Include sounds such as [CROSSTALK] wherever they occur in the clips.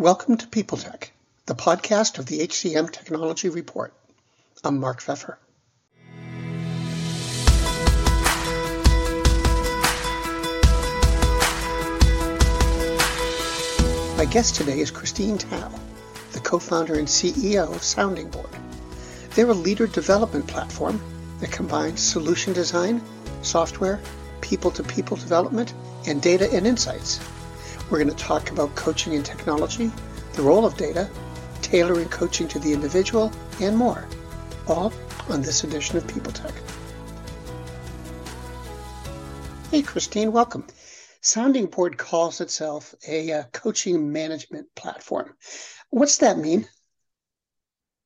Welcome to People Tech, the podcast of the HCM Technology Report. I'm Mark Feffer. My guest today is Christine Tao, the co-founder and CEO of Sounding Board. They're a leader development platform that combines solution design, software, people-to-people development, and data and insights. We're going to talk about coaching and technology, the role of data, tailoring coaching to the individual, and more, all on this edition of People Tech. Hey, Christine, welcome. Sounding Board calls itself a uh, coaching management platform. What's that mean?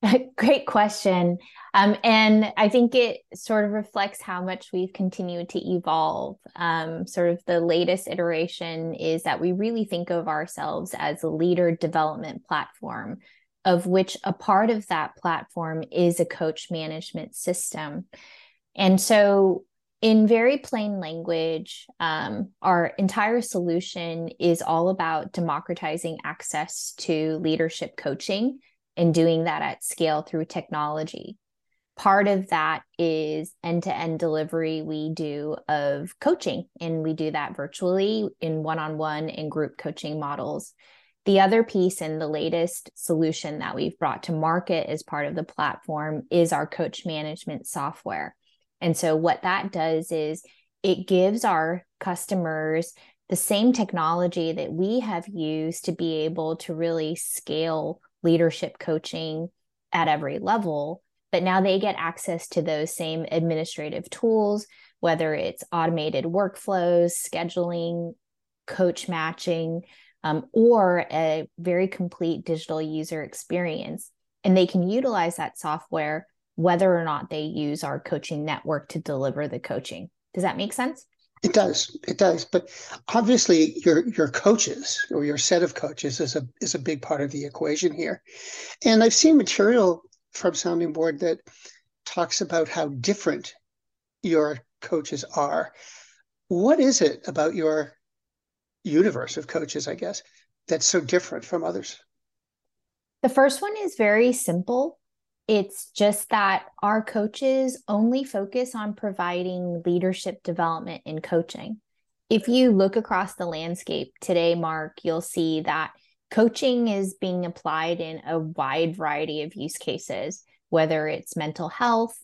[LAUGHS] Great question. Um, and I think it sort of reflects how much we've continued to evolve. Um, sort of the latest iteration is that we really think of ourselves as a leader development platform, of which a part of that platform is a coach management system. And so in very plain language, um, our entire solution is all about democratizing access to leadership coaching and doing that at scale through technology. Part of that is end to end delivery we do of coaching, and we do that virtually in one on one and group coaching models. The other piece and the latest solution that we've brought to market as part of the platform is our coach management software. And so, what that does is it gives our customers the same technology that we have used to be able to really scale leadership coaching at every level. But now they get access to those same administrative tools, whether it's automated workflows, scheduling, coach matching, um, or a very complete digital user experience. And they can utilize that software whether or not they use our coaching network to deliver the coaching. Does that make sense? It does. It does. But obviously your your coaches or your set of coaches is a is a big part of the equation here. And I've seen material from Sounding Board that talks about how different your coaches are. What is it about your universe of coaches, I guess, that's so different from others? The first one is very simple it's just that our coaches only focus on providing leadership development and coaching. If you look across the landscape today, Mark, you'll see that coaching is being applied in a wide variety of use cases, whether it's mental health,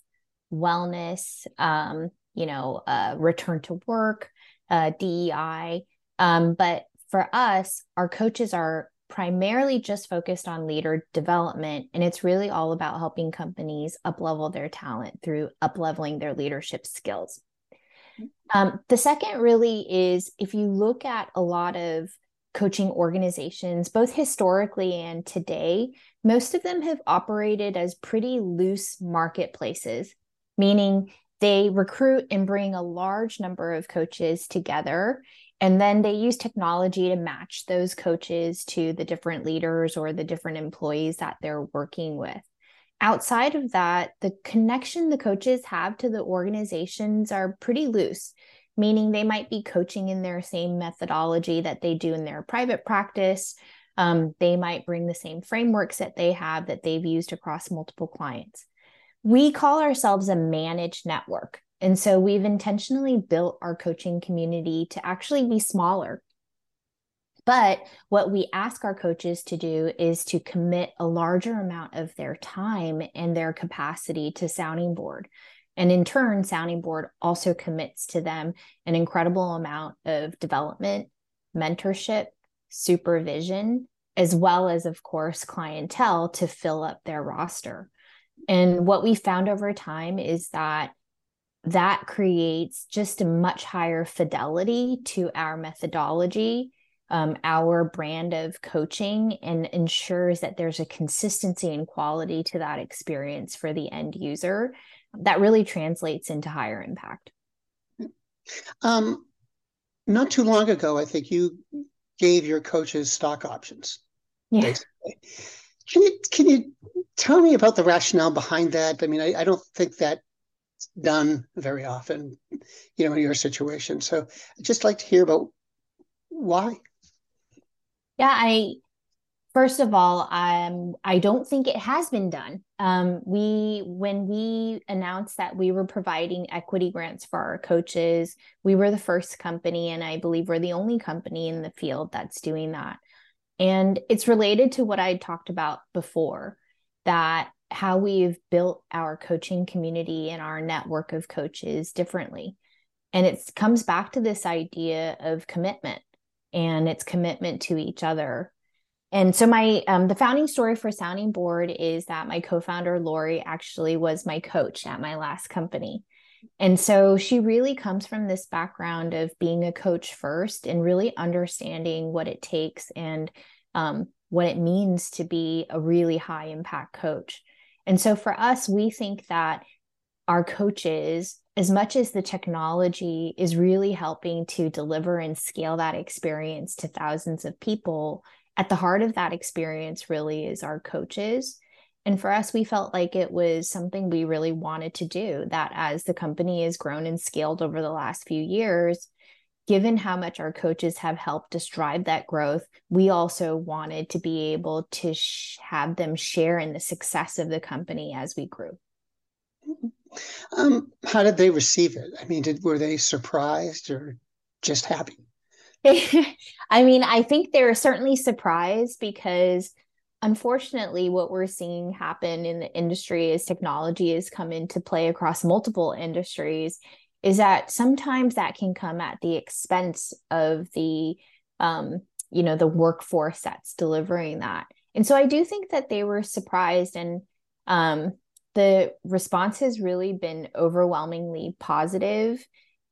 wellness, um, you know, uh, return to work, uh, DEI. Um, but for us, our coaches are primarily just focused on leader development and it's really all about helping companies uplevel their talent through upleveling their leadership skills. Um, the second really is if you look at a lot of coaching organizations both historically and today most of them have operated as pretty loose marketplaces meaning they recruit and bring a large number of coaches together and then they use technology to match those coaches to the different leaders or the different employees that they're working with. Outside of that, the connection the coaches have to the organizations are pretty loose, meaning they might be coaching in their same methodology that they do in their private practice. Um, they might bring the same frameworks that they have that they've used across multiple clients. We call ourselves a managed network. And so we've intentionally built our coaching community to actually be smaller. But what we ask our coaches to do is to commit a larger amount of their time and their capacity to Sounding Board. And in turn, Sounding Board also commits to them an incredible amount of development, mentorship, supervision, as well as, of course, clientele to fill up their roster. And what we found over time is that that creates just a much higher fidelity to our methodology, um, our brand of coaching, and ensures that there's a consistency and quality to that experience for the end user that really translates into higher impact. Um, not too long ago, I think you gave your coaches stock options. Yeah. Basically. Can you can you tell me about the rationale behind that? I mean, I, I don't think that done very often, you know, in your situation. So I'd just like to hear about why. Yeah, I First of all, um, I don't think it has been done. Um, we, when we announced that we were providing equity grants for our coaches, we were the first company, and I believe we're the only company in the field that's doing that. And it's related to what I talked about before that how we've built our coaching community and our network of coaches differently. And it comes back to this idea of commitment and its commitment to each other. And so my um, the founding story for sounding board is that my co-founder lori actually was my coach at my last company. And so she really comes from this background of being a coach first and really understanding what it takes and um, what it means to be a really high impact coach and so for us we think that our coaches as much as the technology is really helping to deliver and scale that experience to thousands of people at the heart of that experience really is our coaches. And for us, we felt like it was something we really wanted to do. That as the company has grown and scaled over the last few years, given how much our coaches have helped us drive that growth, we also wanted to be able to sh- have them share in the success of the company as we grew. Um, how did they receive it? I mean, did were they surprised or just happy? [LAUGHS] I mean, I think they're certainly surprised because unfortunately what we're seeing happen in the industry as technology has come into play across multiple industries is that sometimes that can come at the expense of the um, you know the workforce that's delivering that. And so i do think that they were surprised and um, the response has really been overwhelmingly positive.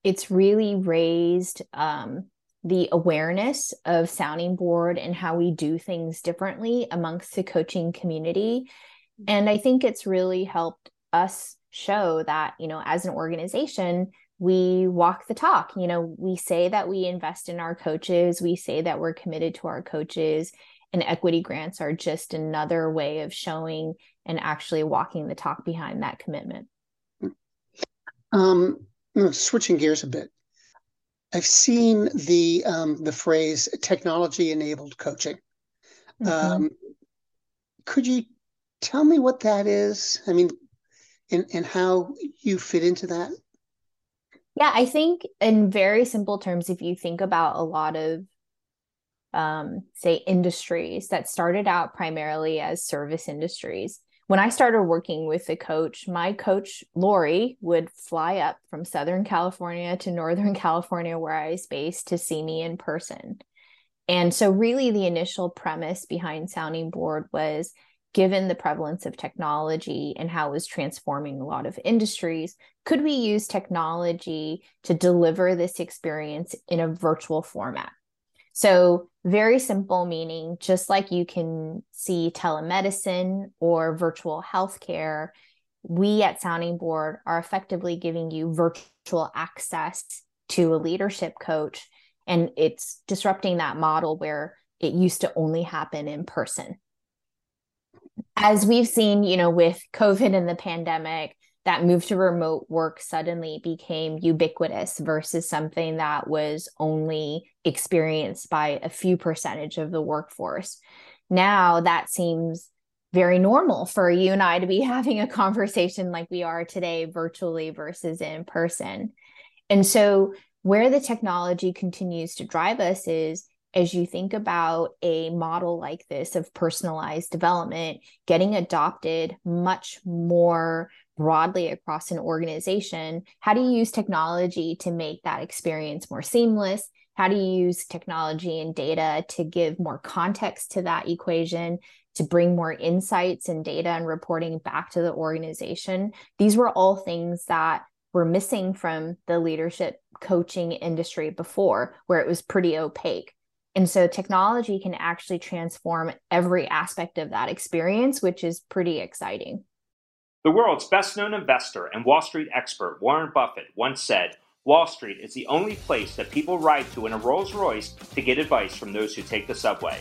It's really raised um, the awareness of sounding board and how we do things differently amongst the coaching community. And i think it's really helped us show that you know as an organization we walk the talk you know we say that we invest in our coaches we say that we're committed to our coaches and equity grants are just another way of showing and actually walking the talk behind that commitment um switching gears a bit I've seen the um, the phrase technology enabled coaching. Mm-hmm. Um, could you tell me what that is? I mean, and and how you fit into that? Yeah, I think in very simple terms, if you think about a lot of um, say industries that started out primarily as service industries, when I started working with the coach, my coach, Lori, would fly up from Southern California to Northern [LAUGHS] California, where I was based, to see me in person. And so, really, the initial premise behind Sounding Board was given the prevalence of technology and how it was transforming a lot of industries, could we use technology to deliver this experience in a virtual format? So, very simple meaning, just like you can see telemedicine or virtual healthcare, we at Sounding Board are effectively giving you virtual access to a leadership coach. And it's disrupting that model where it used to only happen in person. As we've seen, you know, with COVID and the pandemic, that move to remote work suddenly became ubiquitous versus something that was only experienced by a few percentage of the workforce. Now that seems very normal for you and I to be [LAUGHS] having a conversation like we are today, virtually versus in person. And so, where the technology continues to drive us is as you think about a model like this of personalized development getting adopted much more broadly across an organization, how do you use technology to make that experience more seamless? How do you use technology and data to give more context to that equation, to bring more insights and data and reporting back to the organization? These were all things that were missing from the leadership coaching industry before, where it was pretty opaque. And so technology can actually transform every aspect of that experience, which is pretty exciting. The world's best known investor and Wall Street expert Warren Buffett once said, Wall Street is the only place that people ride to in a Rolls Royce to get advice from those who take the subway.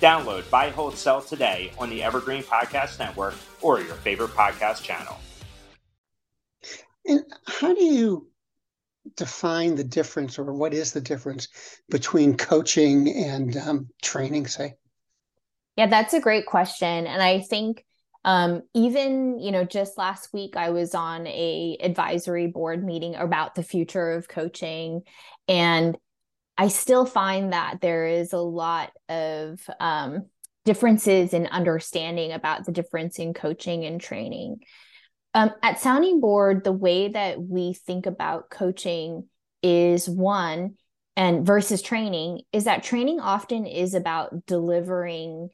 Download Buy, Hold, Sell today on the Evergreen Podcast Network or your favorite podcast channel. And how do you define the difference, or what is the difference between coaching and um, training, say? Yeah, that's a great question. And I think um, even you know just last week i was on a advisory board meeting about the future of coaching and I still find that there is a lot of um, differences in understanding about the difference in coaching and training. Um, at Sounding Board, the way that we think about coaching is one, and versus training is that training often is about delivering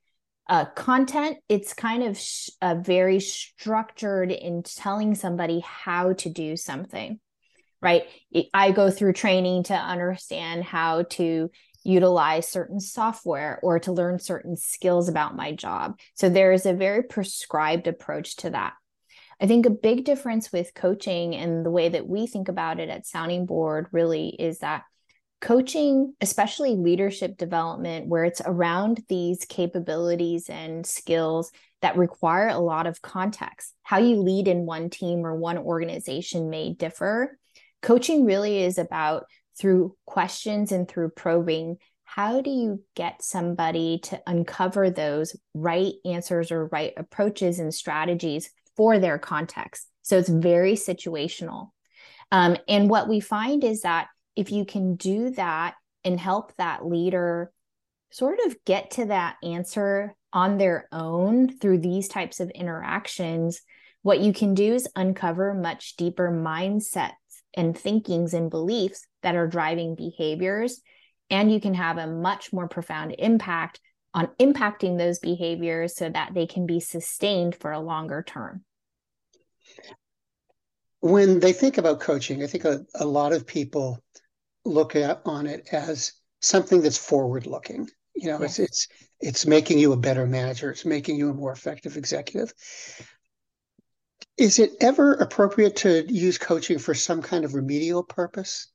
uh, content. It's kind of sh- uh, very structured in telling somebody how to do something right? I go through training to understand how to utilize certain software or to learn certain skills about my job. So there is a very prescribed approach to that. I think a big difference with coaching and the way that we think about it at Sounding Board really is that coaching, especially leadership development, where it's around these capabilities and skills that require a lot of context. How you lead in one team or one organization may differ, coaching really is about through questions and through probing how do you get somebody to uncover those right answers or right approaches and strategies for their context? So it's very situational. Um, and what we find is that if you can do that and help that leader sort of get to that answer on their own through these types of interactions what you can do is uncover much deeper mindset and thinkings and beliefs that are driving behaviors. And you can have a much more profound impact on impacting those behaviors so that they can be sustained for a longer term. When they think about coaching, I think a, a lot of people look at on it as something that's forward looking. You know, it's it's it's making you a better manager, it's making you a more effective executive. Is it ever appropriate to use coaching for some kind of remedial purpose?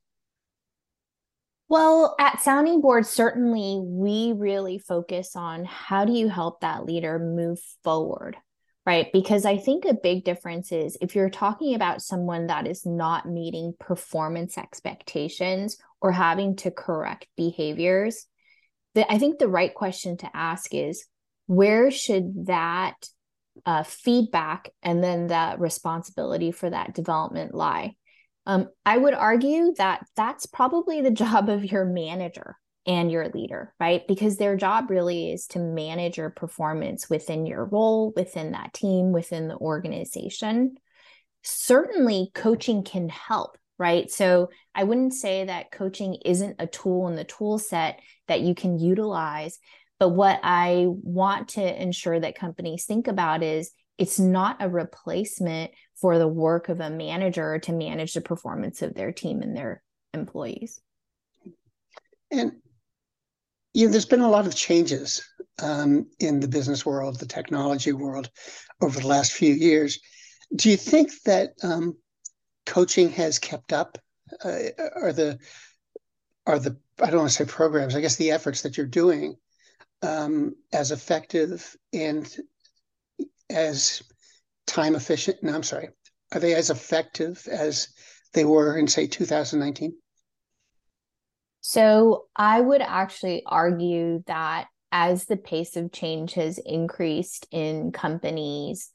Well, at Sounding Board, certainly we really focus on how do you help that leader move forward, right? Because I think a big difference is if you're talking about someone that is not meeting performance expectations or having to correct behaviors, that I think the right question to ask is where should that uh, feedback and then that responsibility for that development lie. Um, I would argue that that's probably the [LAUGHS] job of your manager and your leader, right? Because their job really is to manage your performance within your role, within that team, within the organization. Certainly, coaching can help, right? So I wouldn't say that coaching isn't a tool in the tool set that you can utilize, but what I want to ensure that companies think about is it's not a replacement for the work of a manager to manage the performance of their team and their employees. And you know, there's been a lot of changes um, in the business world, the technology world, over the last few years. Do you think that um, coaching has kept up? Uh, are the are the I don't want to say programs, I guess the efforts that you're doing um, as effective and as time efficient? No, I'm sorry. Are they as effective as they were in, say, 2019? So I would actually argue that as the pace of change has increased in companies,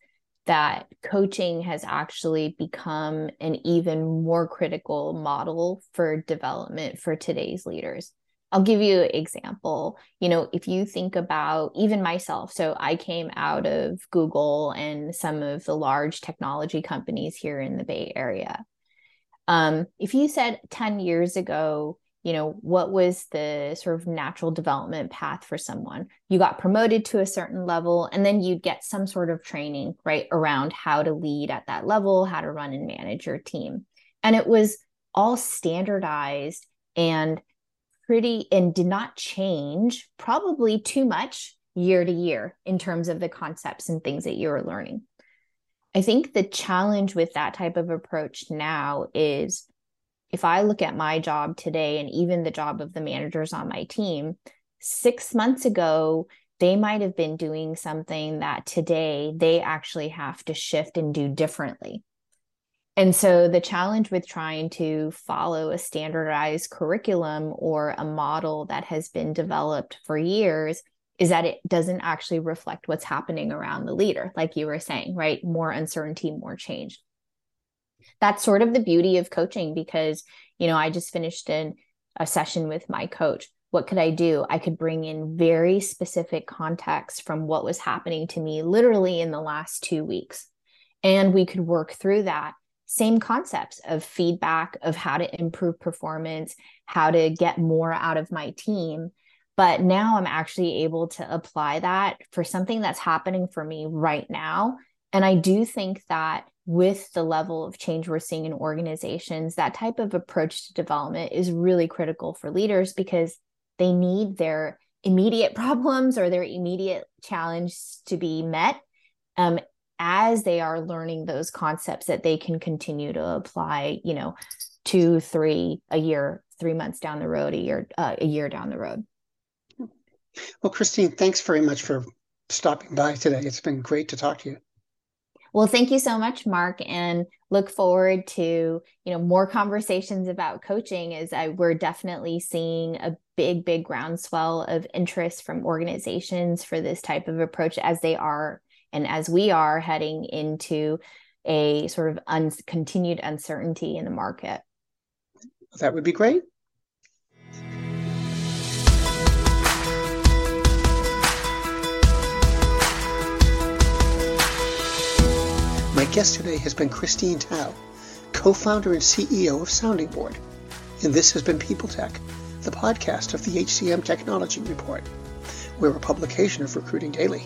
that coaching has actually become an even more critical model for development for today's leaders. I'll give you an example. You know, if you think about even myself, so I came out of Google and some of the large technology companies here in the Bay Area. Um, if you said 10 years ago, you know, what was the sort of natural development path for someone? You got promoted to a certain level, and then you'd get some sort of training, right, around how to lead at that level, how to run and manage your team. And it was all standardized and pretty, and did not change probably too much year to year in terms of the concepts and things that you were learning. I think the challenge with that type of approach now is if I look at my job today and even the job of the managers on my team, six months ago, they might have been doing something that today they actually have to shift and do differently. And so the challenge with trying to follow a standardized curriculum or a model that has been developed for years is that it doesn't actually reflect what's happening around the leader, like you were saying, right? More uncertainty, more change. That's sort of the beauty of coaching because you know i just finished in a session with my coach. What could i do? I could bring in very specific context from what was happening to me literally in the last two weeks. And we could work through that same concepts of feedback of how to improve performance how to get more out of my team. But now i'm actually able to apply that for something that's happening for me right now. And i do think that with the level of change we're seeing in organizations, that type of approach to development is really critical for leaders because they need their immediate [LAUGHS] problems or their immediate challenge to be met. Um, as they are learning those concepts that they can continue to apply, you know, two, three, a year, three months down the road, a year, uh, a year down the road. Well, Christine, thanks very much for stopping by today. It's been great to talk to you. Well, thank you so much, Mark, and look forward to you know more conversations about coaching. As I, we're definitely seeing a big, big groundswell of interest from organizations for this type of approach, as they are and as we are heading into a sort of un- continued uncertainty in the market. That would be great. My guest today has been Christine Tao, co-founder and CEO of Sounding Board. And this has been People Tech, the podcast of the HCM Technology Report. We're a publication of Recruiting Daily.